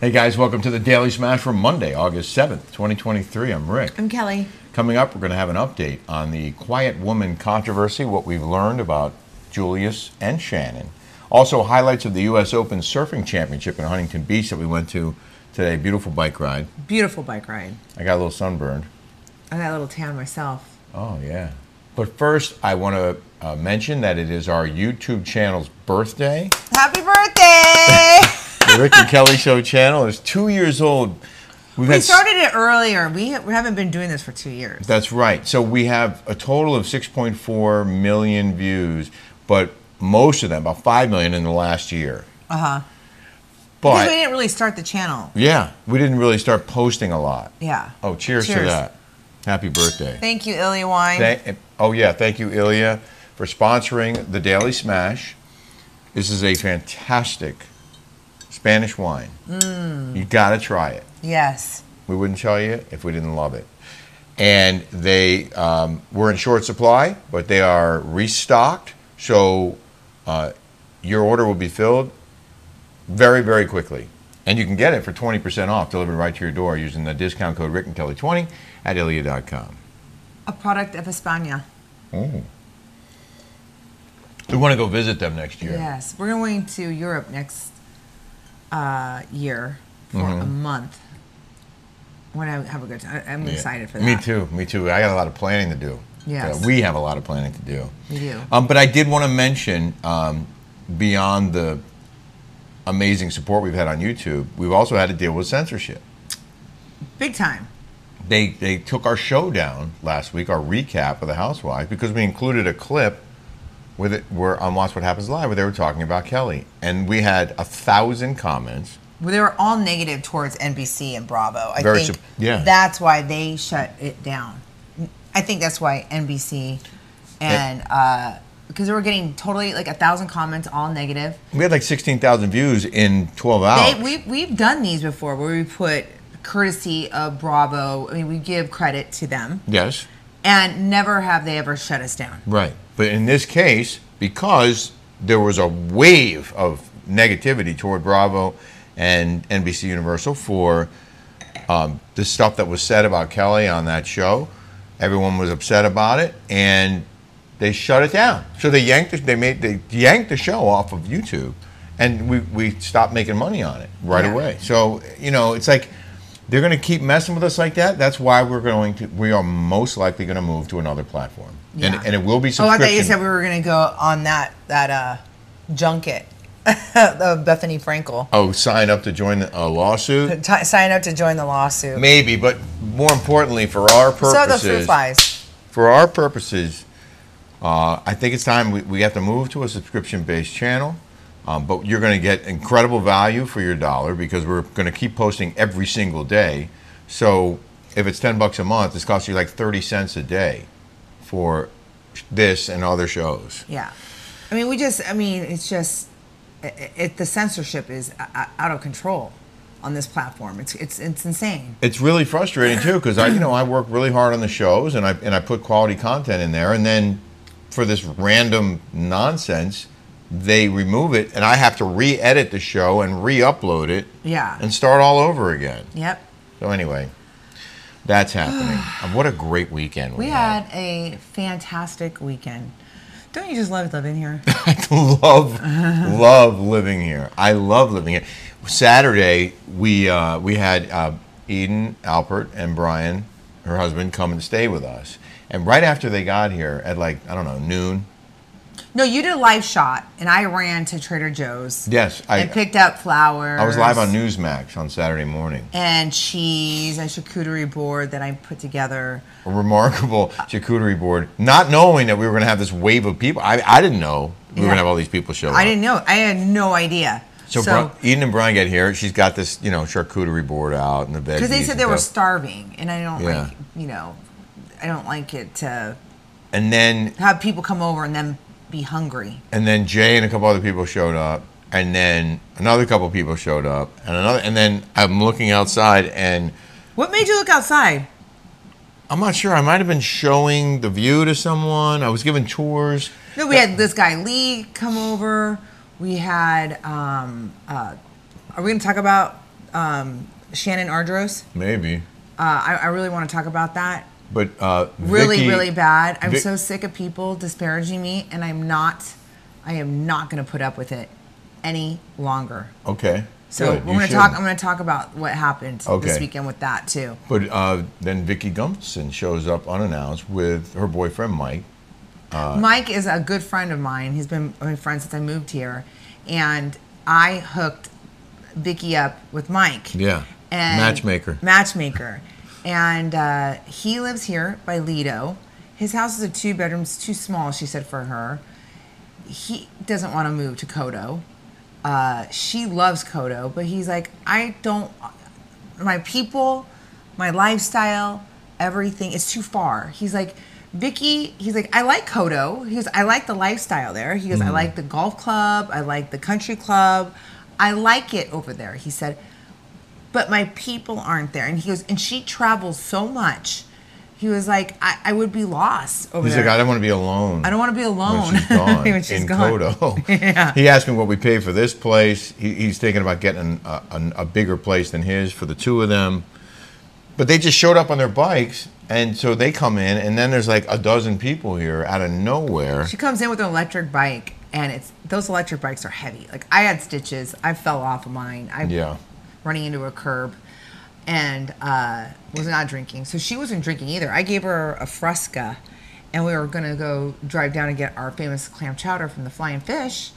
Hey guys, welcome to the Daily Smash for Monday, August 7th, 2023. I'm Rick. I'm Kelly. Coming up, we're going to have an update on the Quiet Woman controversy, what we've learned about Julius and Shannon. Also, highlights of the U.S. Open Surfing Championship in Huntington Beach that we went to today. Beautiful bike ride. Beautiful bike ride. I got a little sunburned. I got a little tan myself. Oh, yeah. But first, I want to uh, mention that it is our YouTube channel's birthday. Happy birthday! The Rick and Kelly Show channel is two years old. We've we started it earlier. We, we haven't been doing this for two years. That's right. So we have a total of 6.4 million views, but most of them, about 5 million in the last year. Uh huh. Because we didn't really start the channel. yeah, we didn't really start posting a lot. Yeah. Oh, cheers, to that. Happy birthday. Thank you, Iylia Wine. Thank- oh, yeah, thank you, Iylia, for sponsoring the Daily Smash. This is a fantastic Spanish wine. Mm. You got to try it. yes. We wouldn't tell you if we didn't love it. And they um, were in short supply, but they are restocked. So uh, your order will be filled very, very quickly. And you can get it for 20% off delivered right to your door using the discount code Rick and Kelly 20 at Iylia.com. A product of España. Oh. We want to go visit them next year. Yes. We're going to Europe next uh, year for Mm-hmm. a month. When I have a good time. I'm Yeah. excited for that. Me too. Me too. I got a lot of planning to do. Yes. Yeah, we have a lot of planning to do. We do. Um, but I did want to mention, um, beyond the amazing support we've had on YouTube, we've also had to deal with censorship. Big time. They they took our show down last week, our recap of the Housewives, because we included a clip with it where on Watch What Happens Live where they were talking about Kelly, and we had a thousand comments. Well, they were all negative towards NBC and Bravo. I Very think sup- yeah. that's why they shut it down. I think that's why NBC and uh, because they were getting totally like a thousand comments, all negative. We had like sixteen thousand views in twelve hours. They, we we've done these before where we put courtesy of Bravo. I mean, we give credit to them, yes. And never have they ever shut us down. Right. But in this case, because there was a wave of negativity toward Bravo and NBC Universal for um, the stuff that was said about Kelly on that show, everyone was upset about it, and they shut it down. So they yanked the, they made they yanked the show off of YouTube, and we, we stopped making money on it right Yeah. away. So you know, it's like they're going to keep messing with us like that. That's why we're going to we are most likely going to move to another platform, and Yeah. and it will be subscription. Oh, I thought you said we were going to go on that that uh, junket, of Bethenny Frankel. oh, sign up to join the, a lawsuit. T- sign up to join the lawsuit. Maybe, but more importantly, for our purposes, So the fruit flies. for our purposes, uh, I think it's time we, we have to move to a subscription-based channel. Um, but you're going to get incredible value for your dollar because we're going to keep posting every single day. So if it's ten bucks a month, this costs you like thirty cents a day for this and other shows. Yeah, I mean, we just. I mean, it's just. It, it, the censorship is out of control on this platform. It's it's it's insane. It's really frustrating too because I, you know, I work really hard on the shows and I and I put quality content in there, and then for this random nonsense, they remove it, and I have to re-edit the show and re-upload it Yeah. and start all over again. Yep. So anyway, that's happening. What a great weekend we, We had a fantastic weekend. Don't you just love living here? I love love living here. I love living here. Saturday we uh, we had uh, Eden, Alpert, and Brian, her husband, come and stay with us. And right after they got here at like I don't know noon. No, you did a live shot, and I ran to Trader Joe's. Yes, I and picked up flowers. I was live on Newsmax on Saturday morning. And cheese, a charcuterie board that I put together. A remarkable charcuterie board. Not knowing that we were going to have this wave of people. I, I didn't know we were going to have all these people show up. I didn't know. I had no idea. So, Bri- Eden and Brian get here. She's got this, you know, charcuterie board out in the bed. because they said they were starving, and I don't Yeah. like, you know, I don't like it to And then have people come over and then be hungry. and then Jay and a couple other people showed up, and then another couple people showed up, and another, and then I'm looking outside, and What made you look outside? I'm not sure. I might have been showing the view to someone. I was giving tours. No, we had this guy Lee come over. We had. Um, uh, are we going to talk about um, Shannon Argyros. Maybe. Uh, I, I really want to talk about that. But uh, Really, Vicki- really bad. I'm Vic- so sick of people disparaging me, and I'm not. I am not going to put up with it any longer. Okay. So good, we're going to talk. I'm going to talk about what happened Okay. this weekend with that too. But uh, then Vicki Gunvalson shows up unannounced with her boyfriend Mike. Uh, Mike is a good friend of mine. He's been my friend since I moved here, and I hooked Vicki up with Mike. Yeah. And Matchmaker. Matchmaker, and uh, he lives here by Lido. His house is a two bedrooms, too small. She said for her. He doesn't want to move to Coto. Uh, she loves Coto, but he's like, I don't. My people, my lifestyle, everything is too far. He's like, Vicki. He's like, I like Coto. He goes, I like the lifestyle there. He goes, I like the golf club. I like the country club. I like it over there. He said, but my people aren't there. And he goes, and she travels so much. He was like, I, I would be lost over He's there. like, I don't want to be alone. I don't want to be alone when she's gone when she's in gone. Coto. Yeah. He asked me what we pay for this place. He, he's thinking about getting a, a, a bigger place than his for the two of them. But they just showed up on their bikes, and so they come in, and then there's like a dozen people here out of nowhere. She comes in with an electric bike, and it's those electric bikes are heavy. Like I had stitches. I fell off of mine. I Yeah. Running into a curb, and uh, was not drinking. So she wasn't drinking either. I gave her a Fresca, and we were gonna go drive down and get our famous clam chowder from the Flying Fish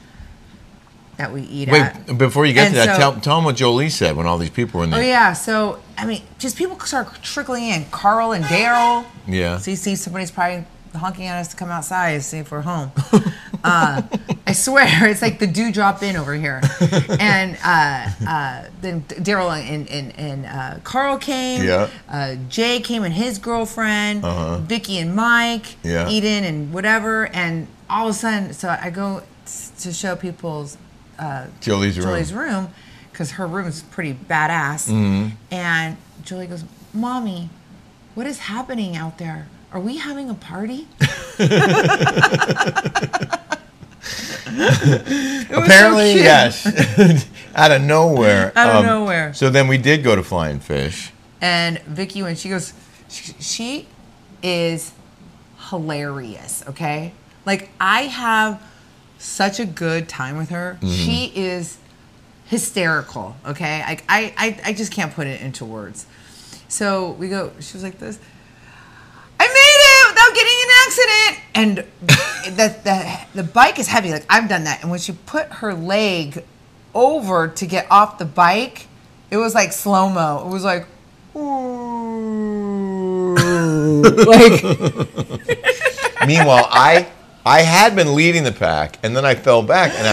that we eat at. Wait, before you get And to that, so- tell, tell them what Jolie said when all these people were in there. Oh yeah, so I mean, just people start trickling in. Carl and Daryl. Yeah. So you see somebody's probably honking at us to come outside, and see if we're home. uh, I swear, it's like the dew drop in over here. And uh, uh, then Daryl and and, and uh, Carl came. Yeah. Uh, Jay came and his girlfriend. Uh-huh. Vicki and Mike. Yeah. Eden and whatever. And all of a sudden, so I go to show people's Jolie's room. Jolie's room because her room is pretty badass. Mm-hmm. And Julie goes, "Mommy, what is happening out there? Are we having a party?" Was so Apparently, yes. out of nowhere. Um, Out of nowhere. So then we did go to Flying Fish. And Vicki, when she goes, she, she is hilarious. Okay, like I have such a good time with her. Mm-hmm. She is hysterical. Okay, I I I just can't put it into words. So we go. She was like this. I made it without getting an accident. And the, the the bike is heavy. Like I've done that. And when she put her leg over to get off the bike, it was like slow mo. It was like, like Meanwhile, I I had been leading the pack, and then I fell back, and I,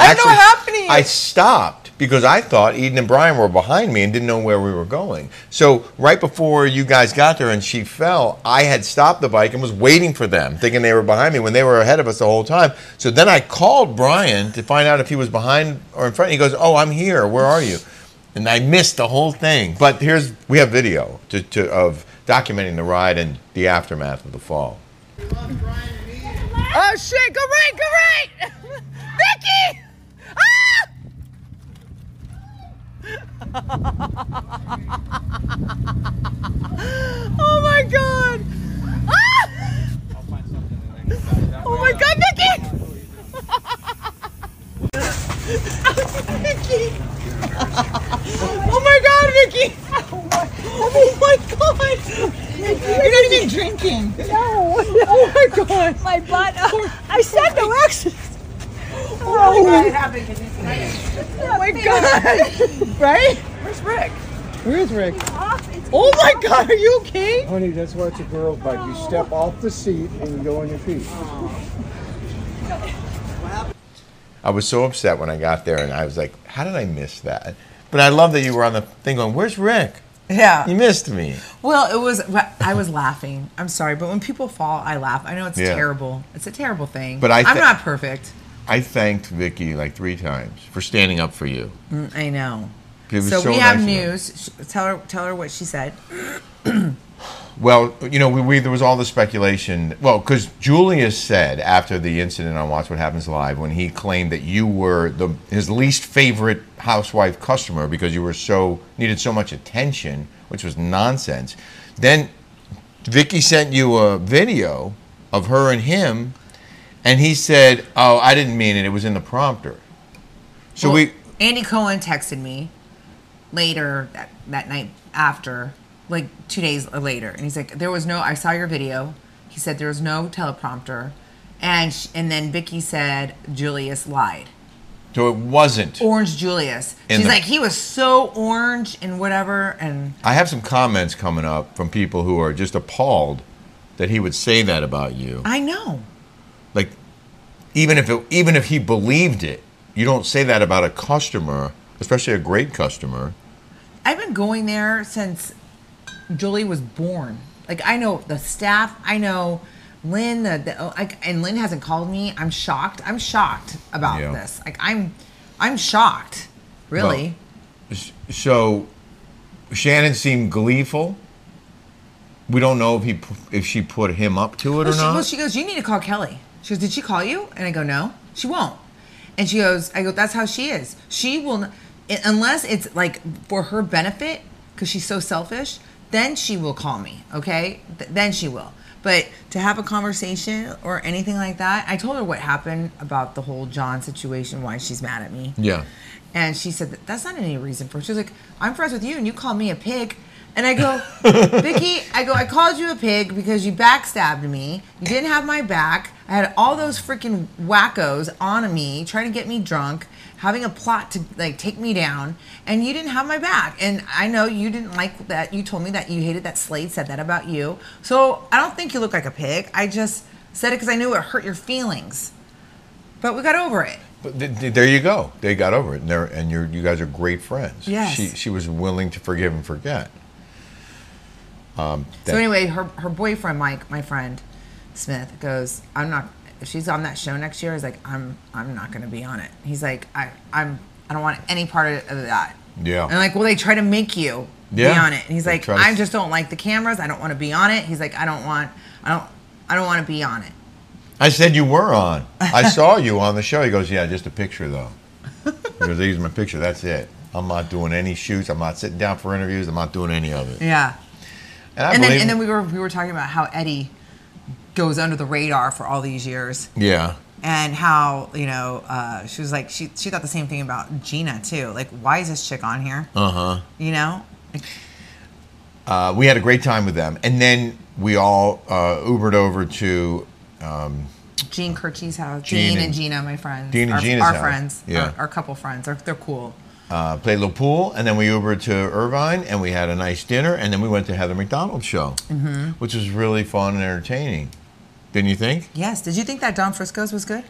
I I don't know what happened. I stopped because I thought Eden and Brian were behind me and didn't know where we were going. So right before you guys got there and she fell, I had stopped the bike and was waiting for them, thinking they were behind me when they were ahead of us the whole time. So then I called Brian to find out if he was behind or in front. He goes, "Oh, I'm here. Where are you?" And I missed the whole thing. But here's we have video to, to, of documenting the ride and the aftermath of the fall. Oh shit, go right, go right, Vicki. Ah! oh my god! Ah! Oh my god, Vicki! Vicki! Oh my god, Vicki! Oh my god! You're not even drinking. No. Oh my god. my butt. Uh, I said no exercise. Oh my god. Oh my god. Right? Where's Rick? Where is Rick? Oh my god, are you okay? Honey, that's why it's a girl bike. You step off the seat and you go on your feet. I was so upset when I got there, and I was like, "How did I miss that?" But I love that you were on the thing going, "Where's Rick? Yeah. You missed me." Well, it was. I was laughing. I'm sorry, but when people fall, I laugh. I know it's Yeah. terrible. It's a terrible thing. But I I'm not perfect. I thanked Vicki like three times for standing up for you. Mm, I know. Was So, so we have nice news. Sh- Tell her. Tell her what she said. Well, you know, we, we there was all the speculation. Well, because Julius said after the incident on Watch What Happens Live, when he claimed that you were the his least favorite housewife customer because you were so needed so much attention, which was nonsense. Then Vicki sent you a video of her and him, and he said, "Oh, I didn't mean it. It was in the prompter." So Well, we Andy Cohen texted me later that, that night after, like two days later, and he's like, "There was no. I saw your video." He said there was no teleprompter, and sh- and then Vicki said Julius lied. so it wasn't. Orange Julius. She's the- like, he was so orange and whatever, and I have some comments coming up from people who are just appalled that he would say that about you. I know. Like, even if it, even if he believed it, you don't say that about a customer, especially a great customer. I've been going there since Jolie was born. Like I know the staff. I know Lynn. The, the oh, like, and Lynn hasn't called me. I'm shocked. I'm shocked about Yeah. this. Like I'm, I'm shocked. Really. S- So, Shannon seemed gleeful. We don't know if he if she put him up to it well, or she, not. well, she goes. You need to call Kelly. She goes. Did she call you? And I go, no. She won't. And she goes. I go. That's how she is. She will, n- i- unless it's like for her benefit, because she's so selfish. Then she will call me. Okay. Th- then she will. But to have a conversation or anything like that, I told her what happened about the whole John situation, why she's mad at me. yeah. And she said, that, That's not any reason for it. She was like, I'm friends with you and you call me a pig. And I go, Vicki, I go, I called you a pig because you backstabbed me. You didn't have my back. I had all those freaking wackos on me trying to get me drunk, having a plot to like take me down, and you didn't have my back. And I know you didn't like that. You told me that you hated that Slade said that about you. So I don't think you look like a pig. I just said it because I knew it hurt your feelings. But we got over it. But th- th- there you go. They got over it, and, and you're, you guys are great friends. Yes. She she was willing to forgive and forget. Um, So anyway, her her boyfriend Mike, my friend Smith, goes, "I'm not. If she's on that show next year, he's like, I'm I'm not going to be on it. He's like, I I'm I don't want any part of, of that. Yeah. And like, well, they try to make you be on it. And he's They like, to I just don't like the cameras. I don't want to be on it. He's like, I don't want. I don't. I don't want to be on it. I said you were on. I saw you on the show. He goes, yeah, just a picture though. He goes, these are my picture. That's it. I'm not doing any shoots. I'm not sitting down for interviews. I'm not doing any of it. Yeah. And and then and then we were we were talking about how Eddie goes under the radar for all these years. yeah. and how you know uh, she was like she she thought the same thing about Gina too. Like, why is this chick on here? Uh huh. You know, Uh, we had a great time with them, and then we all uh, Ubered over to. Um, Gene Kirchie's house. Gene Gene, and, and- Gina, my friends. Dean and our, Gina's our house. friends. Yeah. our, our couple friends. They're they're cool. Uh, played a little pool, and then we Ubered to Irvine, and we had a nice dinner, and then we went to Heather McDonald's show, Mm-hmm. which was really fun and entertaining. Didn't you think? Yes. Did you think that Don Frisco's was good?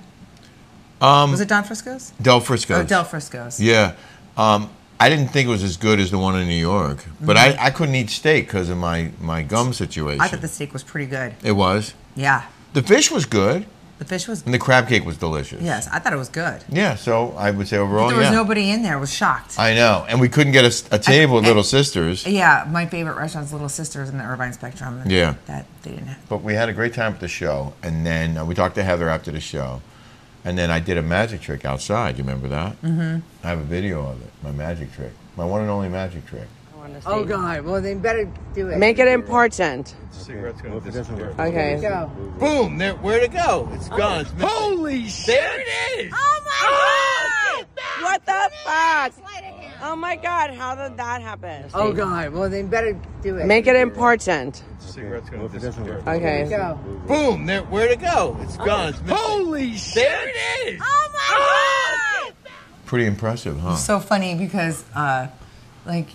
Um, Was it Don Frisco's? Del Frisco's. Oh, Del Frisco's. Yeah. Um, I didn't think it was as good as the one in New York, but I, I couldn't eat steak because of my, my gum situation. Mm-hmm. I thought the steak was pretty good. it was. Yeah. The fish was good, The fish was. and the crab cake was delicious. Yes, I thought it was good. Yeah, so I would say overall, there was yeah. nobody in there. I was shocked. I know, and we couldn't get a table with Little Sisters, yeah, my favorite restaurant's Little Sisters in the Irvine Spectrum. and Yeah. That they didn't have. but we had a great time at the show, and then uh, we talked to Heather after the show, and then I did a magic trick outside. You remember that? Mm-hmm. I have a video of it. My magic trick, my one and only magic trick. Oh God! Well, then better do it. Make it important. Cigarette's gonna disappear. Okay. go. Boom! There, where'd it go? It's gone. It's missing. Holy shit! There it is. Oh my god! What the fuck? Oh my god, how did that happen? Oh God! Well, then better do it. Make it important. Cigarette's gonna disappear. Okay. go. Boom! There, where'd it go? It's gone. It's missing. Holy shit! There it is. Oh my god! Pretty impressive, huh? so funny because uh like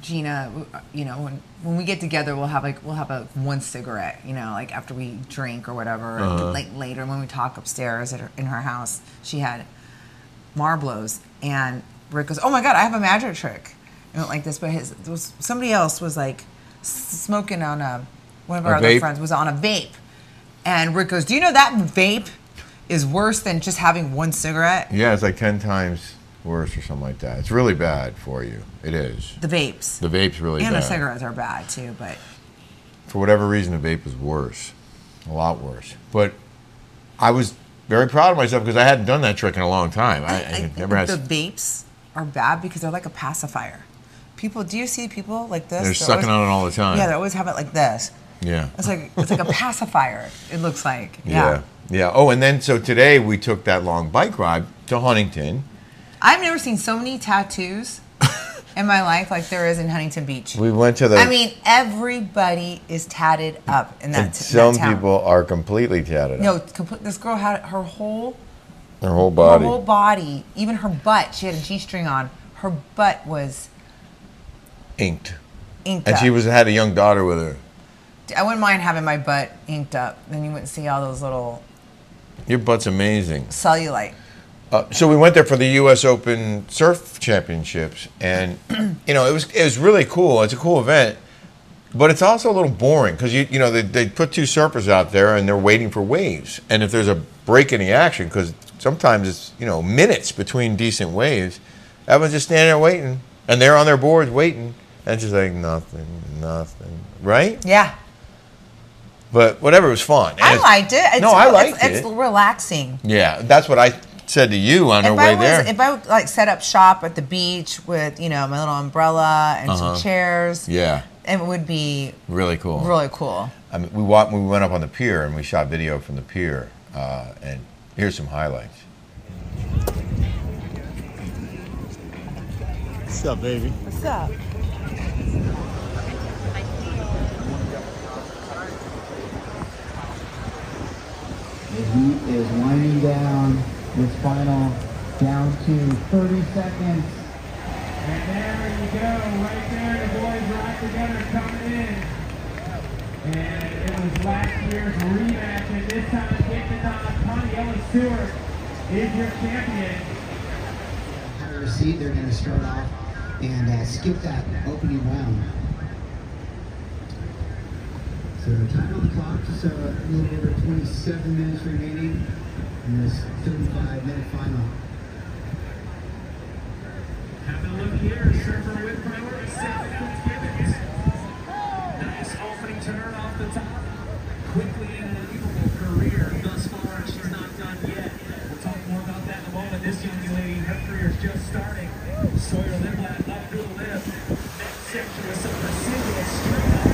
Gina uh, you know when when we get together we'll have like we'll have a one cigarette you know like after we drink or whatever and, uh-huh. like later when we talk upstairs at her, in her house she had Marblos and Rick goes, "Oh my god, I have a magic trick." It went like this, but his was somebody else was like smoking on a one of A our other vape? friends was on a vape, and Rick goes, "Do you know that vape is worse than just having one cigarette? Yeah, it's like 10 times worse or something like that. It's really bad for you. It is. The vapes The vape's really and bad. the cigarettes are bad too, but." For whatever reason, the vape is worse. A lot worse. But I was very proud of myself because I hadn't done that trick in a long time. I, I, I never had. the vapes are bad because they're like a pacifier. People, do you see people like this? They're sucking always, on it all the time. Yeah, they always have it like this. Yeah. It's like it's like a pacifier. It looks like. Yeah. Yeah. Oh, and then so today we took that long bike ride to Huntington. I've never seen so many tattoos in my life like there is in Huntington Beach. We went to the. I mean, everybody is tatted up in that, and t- some that town. people are completely tatted up. No, complete, this girl had her whole Their whole body. her whole body, even her butt. She had a g-string on. Her butt was inked. inked And up. she was had a young daughter with her. I wouldn't mind having my butt inked up. Then you wouldn't see all those little Your butt's amazing. cellulite. Uh, so we went there for the U.S. Open Surf Championships, and you know it was it was really cool. It's a cool event, but it's also a little boring because you you know they, they put two surfers out there and they're waiting for waves, and if there's a break in the action, because sometimes it's you know minutes between decent waves, everyone's just standing there waiting, and they're on their boards waiting, and just like nothing, nothing, right? Yeah, But whatever, it was fun. And I liked it. It's, no, I it's- liked it's, it. relaxing. Yeah, that's what I said to you on our If way I was, there. if I would like set up shop at the beach with you know my little umbrella and Uh-huh. some chairs, yeah, it would be really cool. really cool. I mean, we walked, we went up on the pier and we shot video from the pier, uh, and here's some highlights. What's up, baby? What's up? The heat is winding down this final down to 30 seconds. And there you go, right there, the boys are all together coming in. And it was last year's rematch, and this time Kate Madonna, Connie Ellen Stewart is your champion. Higher seed, they're going to start off and uh, skip that opening round. So time on the clock, just a little over 27 minutes remaining in this 35 minute final. Having a look here, surfer with priority, Sally Fitzgibbons. Nice opening turn off the top. Quickly an unbelievable career thus far. She's not done yet. We'll talk more about that in a moment. This young lady, her career is just starting. Sawyer Lindblad up through the lip. Next section with some precision straight up.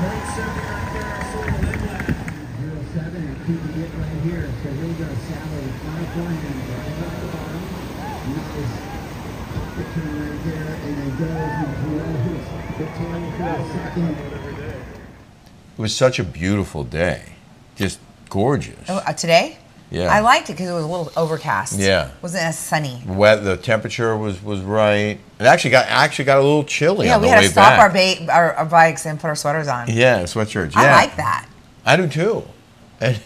Great surfer right there, Sawyer Lindblad. 07 and keeping it right here. So here we go, Sally, final forehand, right off the bottom. Nice pocket turn right there, and then goes and throws the tail for the second. It was such a beautiful day, just gorgeous. Oh, uh, today? Yeah. I liked it because it was a little overcast. Yeah. It wasn't as sunny. Wet, the temperature was was right. It actually got actually got a little chilly Yeah, on we the had way to stop our, ba- our our bikes and put our sweaters on. yeah, sweatshirts. Yeah, I like that. I do too. And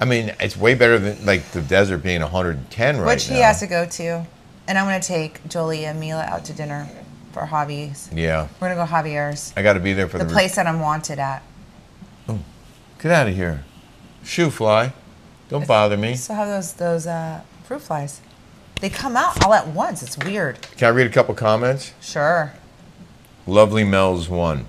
I mean, it's way better than like the desert being 110 right now. Which now. he has to go to. And I'm going to take Jolie and Mila out to dinner for Javi's. Yeah, We're going to go Javier's. I got to be there for The the, place that I'm wanted at. Get out of here, shoo fly! Don't bother me. So have those those uh, fruit flies. They come out all at once. It's weird. Can I read a couple comments? Sure. Lovely Mel's one.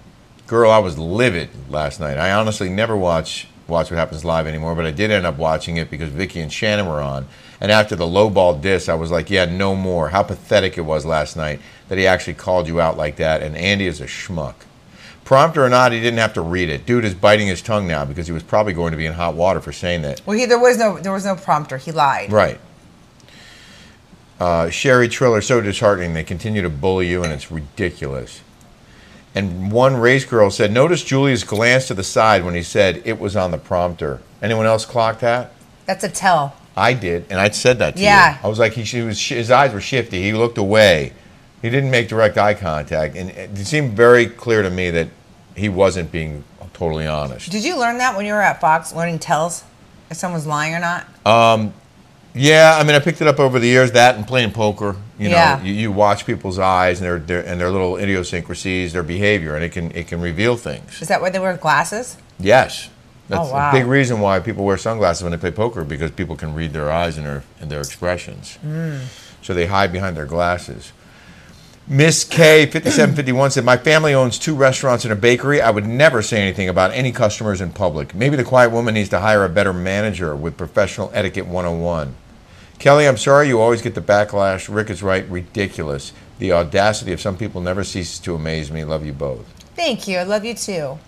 Girl, I was livid last night. I honestly never watch Watch What Happens Live anymore, but I did end up watching it because Vicki and Shannon were on. And after the lowball diss, I was like, yeah, no more. How pathetic it was last night that he actually called you out like that. And Andy is a schmuck. Prompter or not, he didn't have to read it. Dude is biting his tongue now because he was probably going to be in hot water for saying that. Well, he there was no there was no prompter. He lied. Right. Uh, Sherry Triller, so disheartening. They continue to bully you, and it's ridiculous. And one race girl said, Notice Julia's glance to the side when he said it was on the prompter. Anyone else clock that? That's a tell. I did, and I said that to Yeah. you. I was like, he, he was, his eyes were shifty. He looked away. He didn't make direct eye contact, and it seemed very clear to me that he wasn't being totally honest. Did you learn that when you were at Fox learning tells if someone's lying or not? Yeah, I mean, I picked it up over the years. That and playing poker. You know, Yeah. you, you watch people's eyes and their, their and their little idiosyncrasies, their behavior, and it can it can reveal things. Is that why they wear glasses? Yes, that's Oh, wow. a big reason why people wear sunglasses when they play poker because people can read their eyes and their and their expressions. Mm. So they hide behind their glasses. Miss K, 5751 said, My family owns two restaurants and a bakery. I would never say anything about any customers in public. Maybe the quiet woman needs to hire a better manager with professional etiquette 101. Kelly, I'm sorry you always get the backlash. Rick is right, ridiculous. The audacity of some people never ceases to amaze me. Love you both. Thank you. I love you too.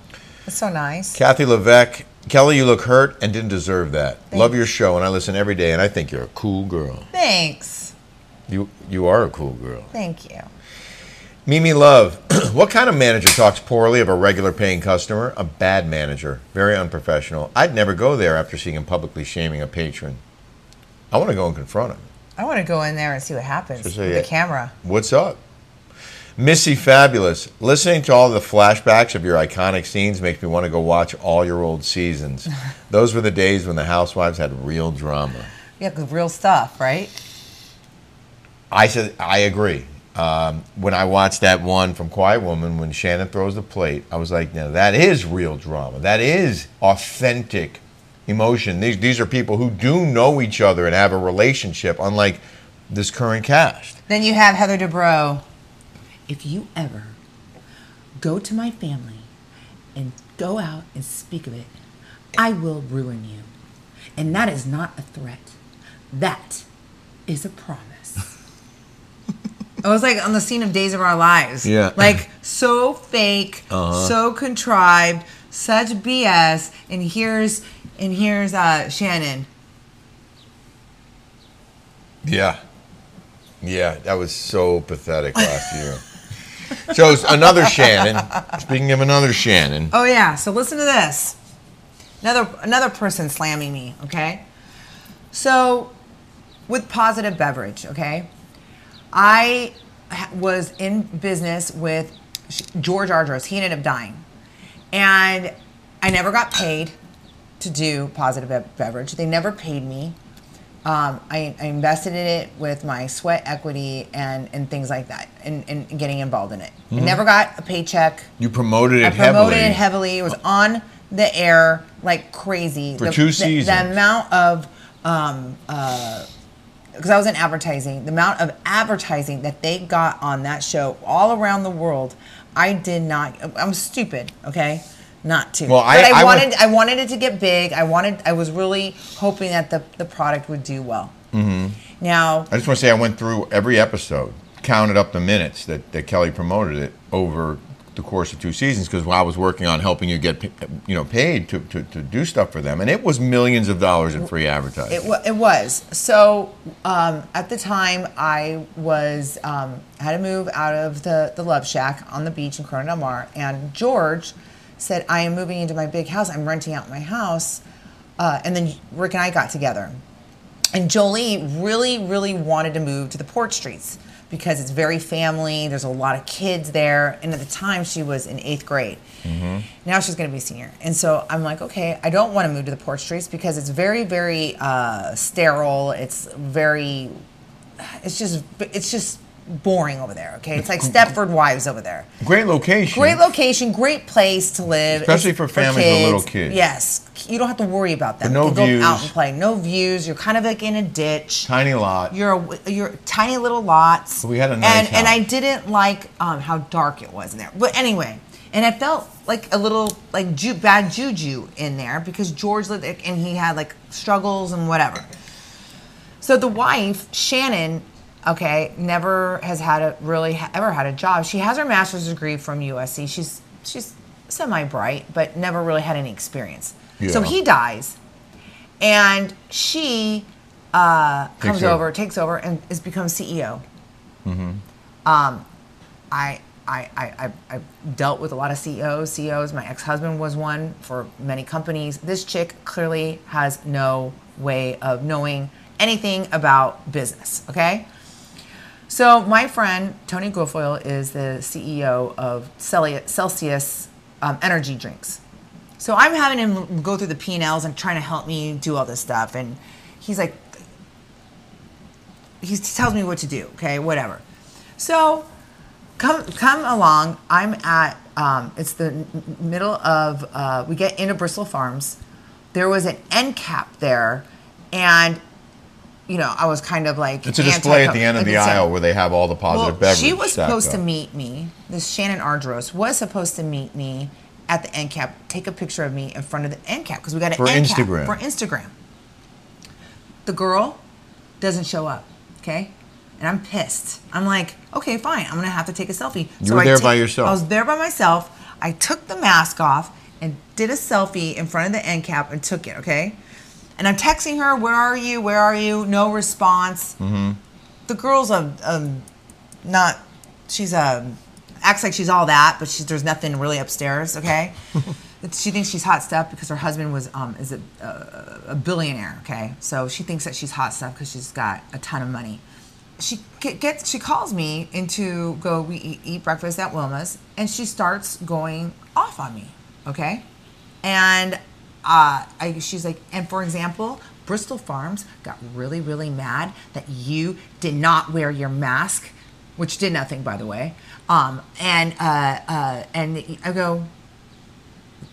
That's so nice. Kathy Levesque, Kelly, you look hurt and didn't deserve that. Love your show, and I listen every day, and I think you're a cool girl. Thanks. You you are a cool girl. Thank you. Mimi Love, what kind of manager talks poorly of a regular paying customer? A bad manager. Very unprofessional. I'd never go there after seeing him publicly shaming a patron. I want to go and confront him. I want to go in there and see what happens with the camera. What's up? Missy Fabulous. Listening to all the flashbacks of your iconic scenes makes me want to go watch all your old seasons. Those were the days when the housewives had real drama. Yeah, real stuff, right? I said I agree. Um, when I watched that one from Quiet Woman, when Shannon throws the plate, I was like, "Now that is real drama. That is authentic emotion. These these are people who do know each other and have a relationship, unlike this current cast." Then you have Heather Dubrow. If you ever go to my family and go out and speak of it, I will ruin you. And that is not a threat. That is a promise. I was like on the scene of Days of Our Lives. Yeah. Like so fake, Uh-huh. so contrived, such BS. And here's and here's uh, Shannon. Yeah, yeah, that was so pathetic last year. So another Shannon. Speaking of another Shannon, Oh yeah. So listen to this. Another another person slamming me. Okay. So with positive beverage. Okay. I was in business with George Argyros. He ended up dying, and I never got paid to do positive beverage. They never paid me. Um, I, I invested in it with my sweat equity and, and things like that, and, and getting involved in it. I Mhm. never got a paycheck. you promoted it heavily. I promoted heavily. it heavily. It was on the air like crazy. For the, two the- seasons. The amount of, um, uh, because I was in advertising, the amount of advertising that they got on that show all around the world, I did not. I'm stupid. Okay. Not to. Well, I- but I, I wanted. I wanted it to get big. I wanted. I was really hoping that the, the product would do well. hmm Now, I just want to say I went through every episode, counted up the minutes that, that Kelly promoted it over the course of two seasons because I was working on helping you get you know paid to, to, to do stuff for them, and it was millions of dollars in free advertising. It, it was. So um, at the time, I was um, had to move out of the, the Love Shack on the beach in Corona del Mar, and George said, "I am moving into my big house. I'm renting out my house." Uh, and then Rick and I got together, and Jolie really, really wanted to move to the Port Streets because it's very family. There's a lot of kids there, and at the time, she was in eighth grade. Now she's going to be senior. And so I'm like, okay, I don't want to move to the Port Streets because it's very, very uh, sterile. It's very, it's just, it's just boring over there. Okay, it's like Stepford Wives over there. Great location. Great location, great place to live, Especially for families with little kids. Yes, you don't have to worry about them. But no you can go out and play. No views. You're kind of like in a ditch. Tiny lot. You're a, you're tiny little lots. We had a nice and and I didn't like um, how dark it was in there. But anyway, and I felt like a little like ju- bad juju in there because George lived there and he had like struggles and whatever. So the wife Shannon, okay, never has had a really ever had a job. She has her master's degree from USC. She's she's semi bright, but never really had any experience. So he dies, and she uh, comes over. over, takes over, and is becomes CEO. Mm-hmm. Um, I, I, I, I, dealt with a lot of CEOs. CEOs. My ex-husband was one for many companies. This chick clearly has no way of knowing anything about business. Okay. So my friend Tony Guilfoyle is the CEO of Celsius um, Energy Drinks. So I'm having him go through the P&Ls and trying to help me do all this stuff, and he's like, he tells me what to do. Okay, whatever. So come come along. I'm at um, it's the middle of uh, we get into Bristol Farms. There was an end cap there, and you know I was kind of like It's a display at the end of the aisle where they have all the positive beverage. she was supposed to meet me. This Shannon Argyros was supposed to meet me at the end cap, take a picture of me in front of the end cap because we got an For end Instagram. cap for Instagram. The girl doesn't show up. Okay. And I'm pissed. I'm like, okay, fine. I'm gonna have to take a selfie. You were there ta- by yourself. I was there by myself. I took the mask off and did a selfie in front of the end cap and took it. Okay. And I'm texting her, "Where are you? Where are you?" No response. Mm-hmm. The girl's a, um, not. She's a acts like she's all that, but she's there's nothing really upstairs. Okay. she thinks she's hot stuff because her husband was um is a, a, a billionaire. Okay, so she thinks that she's hot stuff because she's got a ton of money. She gets she calls me into go we eat, eat breakfast at Wilma's and she starts going off on me. Okay, and uh, I, she's like, and for example, Bristol Farms got really, really mad that you did not wear your mask, which did nothing, by the way. Um, and uh, uh, and I go,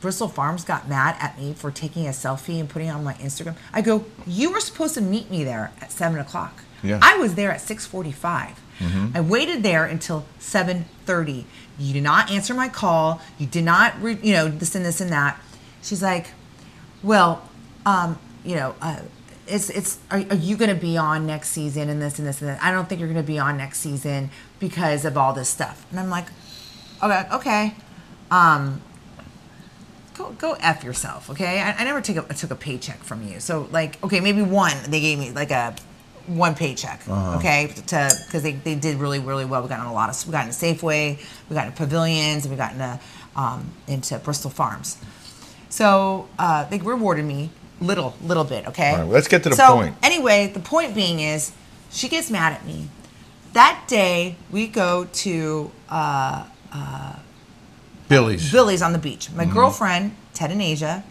Bristol Farms got mad at me for taking a selfie and putting on my Instagram. I go, you were supposed to meet me there at seven o'clock. Yeah. I was there at six forty-five. I waited there until seven thirty. You did not answer my call. You did not, re- you know, this and this and that. She's like, well, um, you know, uh, it's it's. Are, are you going to be on next season and this and this and that? I don't think you're going to be on next season because of all this stuff. And I'm like, okay, okay. Um, go go f yourself, okay? I, I never take a, took a paycheck from you, so like, okay, maybe one they gave me like a one paycheck, Uh-huh. okay, to because they, they did really really well. We got in a lot of we got into Safeway, we got into Pavilions, and we got into um, into Bristol Farms. So uh, they rewarded me little little bit, okay. All right, let's get to the so, point. Anyway, the point being is, she gets mad at me. That day we go to. Uh, Billy's. Billy's on the beach. Mm-hmm. My girlfriend, Ted and Asia,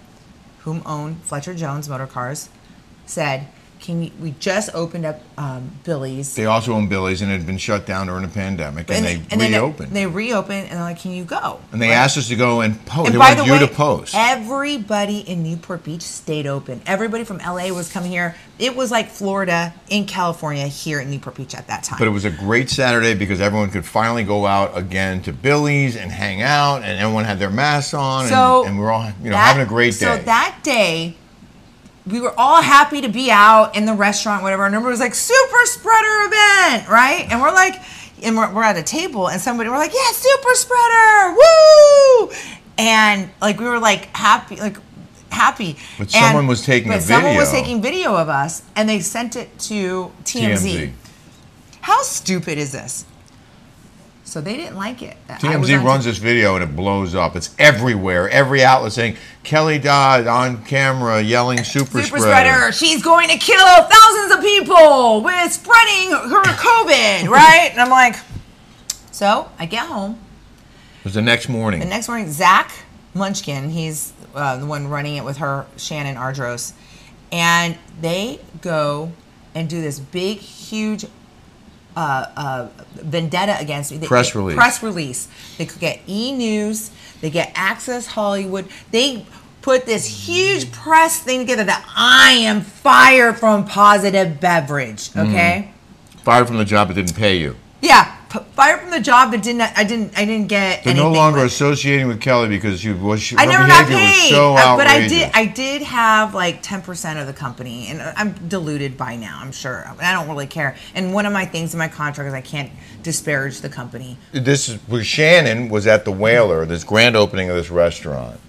whom own Fletcher Jones Motor Cars, said, "Can you, we just opened up um, Billy's?" They also own Billy's and it had been shut down during the pandemic, and, they then reopened. They, reopened, and they're like, "Can you go?" and they Right? asked us to go and post. And they by wanted the you way, to post. everybody in Newport Beach stayed open. Everybody from LA was coming here. It was like Florida in California here in Newport Beach at that time. But it was a great Saturday because everyone could finally go out again to Billy's and hang out, and everyone had their masks on, and, So and we we're all you know that- having a great day. So that day, we were all happy to be out in the restaurant, whatever. And everybody was like, super spreader event, right? And we're like, and we're, we're at a table, and somebody, we're like, yeah, super spreader, woo! And like, we were like happy, like, happy. But And- someone was taking but a someone was taking video of us, and they sent it to TMZ. TMZ. How stupid is this? So they didn't like it. TMZ runs this video and it blows up. It's everywhere. Every outlet saying Kelly Dodd on camera yelling super, super spreader. She's going to kill thousands of people with spreading her COVID, right? And I'm like, so I get home. It was the next morning. The next morning, Zach Munchkin, he's uh, the one running it with her, Shannon Argyros, and they go and do this big, huge uh, uh, vendetta against me. They- Press release. Press release. They could get E News. They get Access Hollywood. They put this huge press thing together that I am fired from Positive Beverage. Mm. Okay. Fired from the job that didn't pay you. Yeah, fired from the job that didn't. I didn't. I didn't get. They're no longer with. associating with Kelly because you was. She, I her never got behavior paid, was so Uh, but I did. I did have like ten percent of the company, and I'm diluted by now. I'm sure. I don't really care. And one of my things in my contract is I can't disparage the company. This is where Shannon was at the Whaler, this grand opening of this restaurant.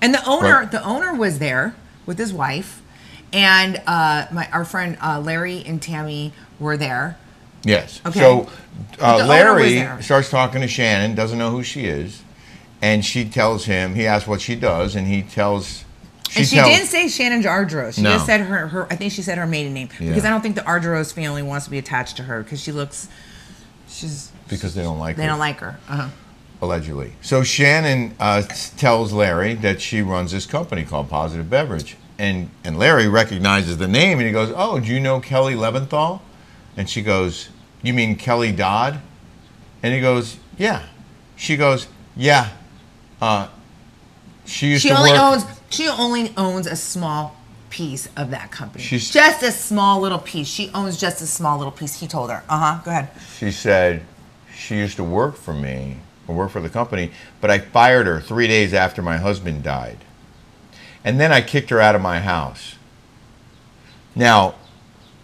And the owner, Right. the owner was there with his wife, and uh, my our friend uh, Larry and Tammy were there. Yes. Okay. So uh, the owner was Larry starts talking to Shannon, doesn't know who she is, and she tells him. He asks what she does, and he tells. and she tells- didn't say Shannon Argyros. She No. just said her, her. I think she said her maiden name Yeah. because I don't think the Argyros family wants to be attached to her because she looks. She's. because they don't like They her. They don't like her. Uh-huh. allegedly. So Shannon uh, tells Larry that she runs this company called Positive Beverage, and and Larry recognizes the name and he goes, "Oh, do you know Kelly Leventhal?" And she goes, You mean Kelly Dodd? And he goes, Yeah. She goes, Yeah. Uh, she used She to only work. owns she only owns a small piece of that company. She's- just a small little piece. She owns just a small little piece. He told her. Uh huh. Go ahead. she said she used to work for me or work for the company, but I fired her three days after my husband died. And then I kicked her out of my house. Now,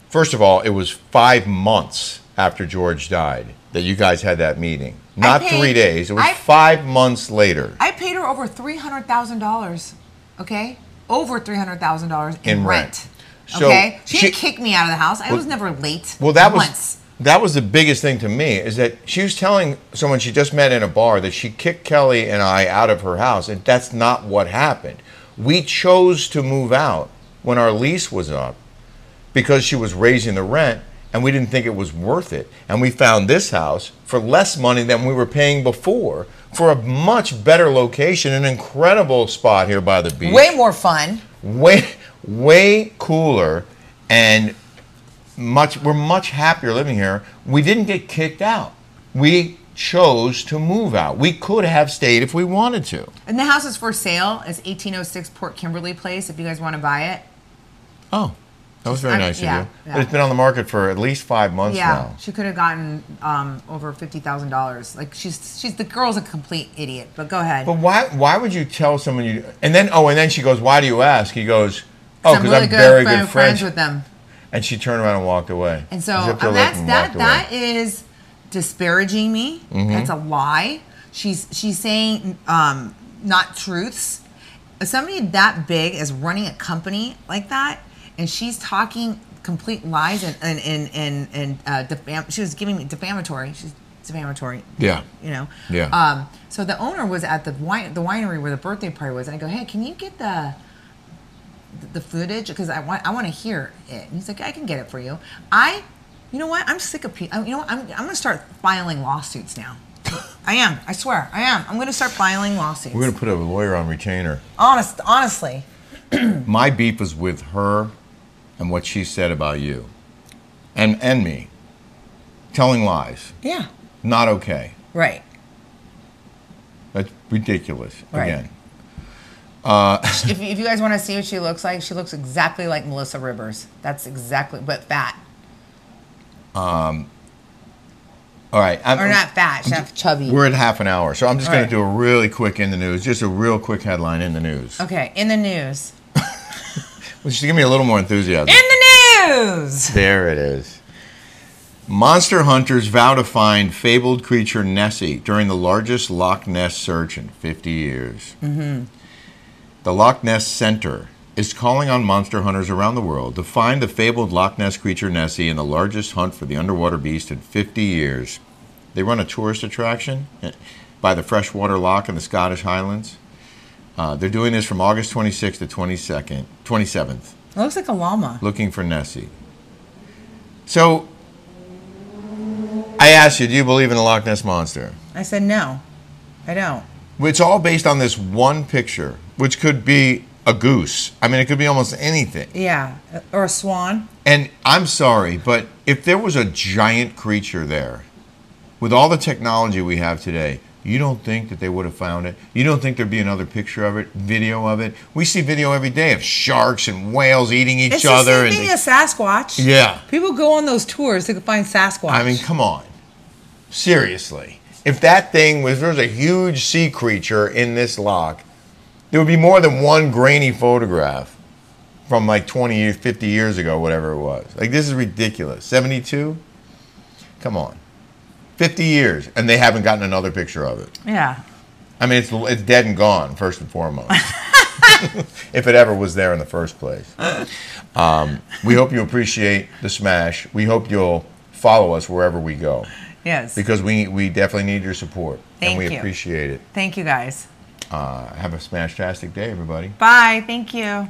first of all, it was five months after George died that you guys had that meeting. Not paid- three days, it was I- five months later I paid her over three hundred thousand dollars. Okay, over three hundred thousand dollars in, In rent. rent. So okay, she, didn't she- kick me out of the house. I Well- was never late. Well, that was that was the biggest thing to me is that she was telling someone she just met in a bar that she kicked Kelly and I out of her house, and that's not what happened. We chose to move out when our lease was up because she was raising the rent, and we didn't think it was worth it. And we found this house for less money than we were paying before for a much better location, an incredible spot here by the beach way more fun. way way cooler and much we're much happier living here we didn't get kicked out we chose to move out we could have stayed if we wanted to And the house is for sale. It's eighteen oh six Port Kimberly Place. If you guys want to buy it. oh that was very I'm- nice yeah, of you yeah. but it's been on the market for at least five months Yeah, now she could have gotten um, over fifty thousand dollars. Like she's she's the girl's a complete idiot. But go ahead. but why why would you tell someone you and then oh and then she goes why do you ask he goes oh I'm because really i'm very good friends friends with them. and she turned around and walked away And so um, that's and that that is disparaging me. Mhm. That's a lie. She's she's saying um, not truths. Somebody that big is running a company like that, and she's talking complete lies and and and and, and uh, defam- she was giving me defamatory. She's defamatory. Yeah. You know. Yeah. Um, so the owner was at the wine the winery where the birthday party was, and I go, hey, can you get the the footage because I want I want to hear it. And he's like, I can get it for you. I, you know what? I'm sick of people. You know what? I'm I'm gonna start filing lawsuits now. I am. I swear. I am. I'm gonna start filing lawsuits. we're going to put a lawyer on retainer Honest, honestly. my beef was with her and what she said about you and and me telling lies Yeah. not okay Right. that's ridiculous Right. again uh, if, if you guys want to see what she looks like, she looks exactly like Melissa Rivers. That's exactly, but fat um, all right I'm, or not fat, she's chubby. we're at half an hour so i'm just going right. to do a really quick in the news just a real quick headline in the news Okay, in the news. Just give me a little more enthusiasm In the news. There it is. Monster hunters vow to find fabled creature Nessie during the largest Loch Ness search in 50 years. Mm-hmm. The Loch Ness Center is calling on monster hunters around the world to find the fabled Loch Ness creature Nessie in the largest hunt for the underwater beast in 50 years. They run a tourist attraction eh, by the freshwater loch in the Scottish Highlands. Uh, they're doing this from August 26th to 22nd, 27th It looks like a llama. looking for Nessie. So, I asked you, do you believe in the Loch Ness monster? I said no. I don't. It's all based on this one picture, which could be a goose. I mean, it could be almost anything. Yeah, or a swan. And I'm sorry, but if there was a giant creature there, with all the technology we have today, you don't think that they would have found it? You don't think there'd be another picture of it, video of it? We see video every day of sharks and whales eating each It's other. the and same thing they- as Sasquatch. Yeah. People go on those tours to find Sasquatch. I mean, come on. Seriously. If that thing was, there was a huge sea creature in this loch, there would be more than one grainy photograph from like 20 years, 50 years ago, whatever it was. Like, this is ridiculous. 72? Come on. 50 years, and they haven't gotten another picture of it. yeah. I mean, it's, it's dead and gone, first and foremost. if it ever was there in the first place. Um, we hope you appreciate the smash. We hope you'll follow us wherever we go Yes. because we, we definitely need your support Thank and we you. appreciate it. Thank you guys. Uh, have a smash-tastic day, everybody. Bye. Thank you.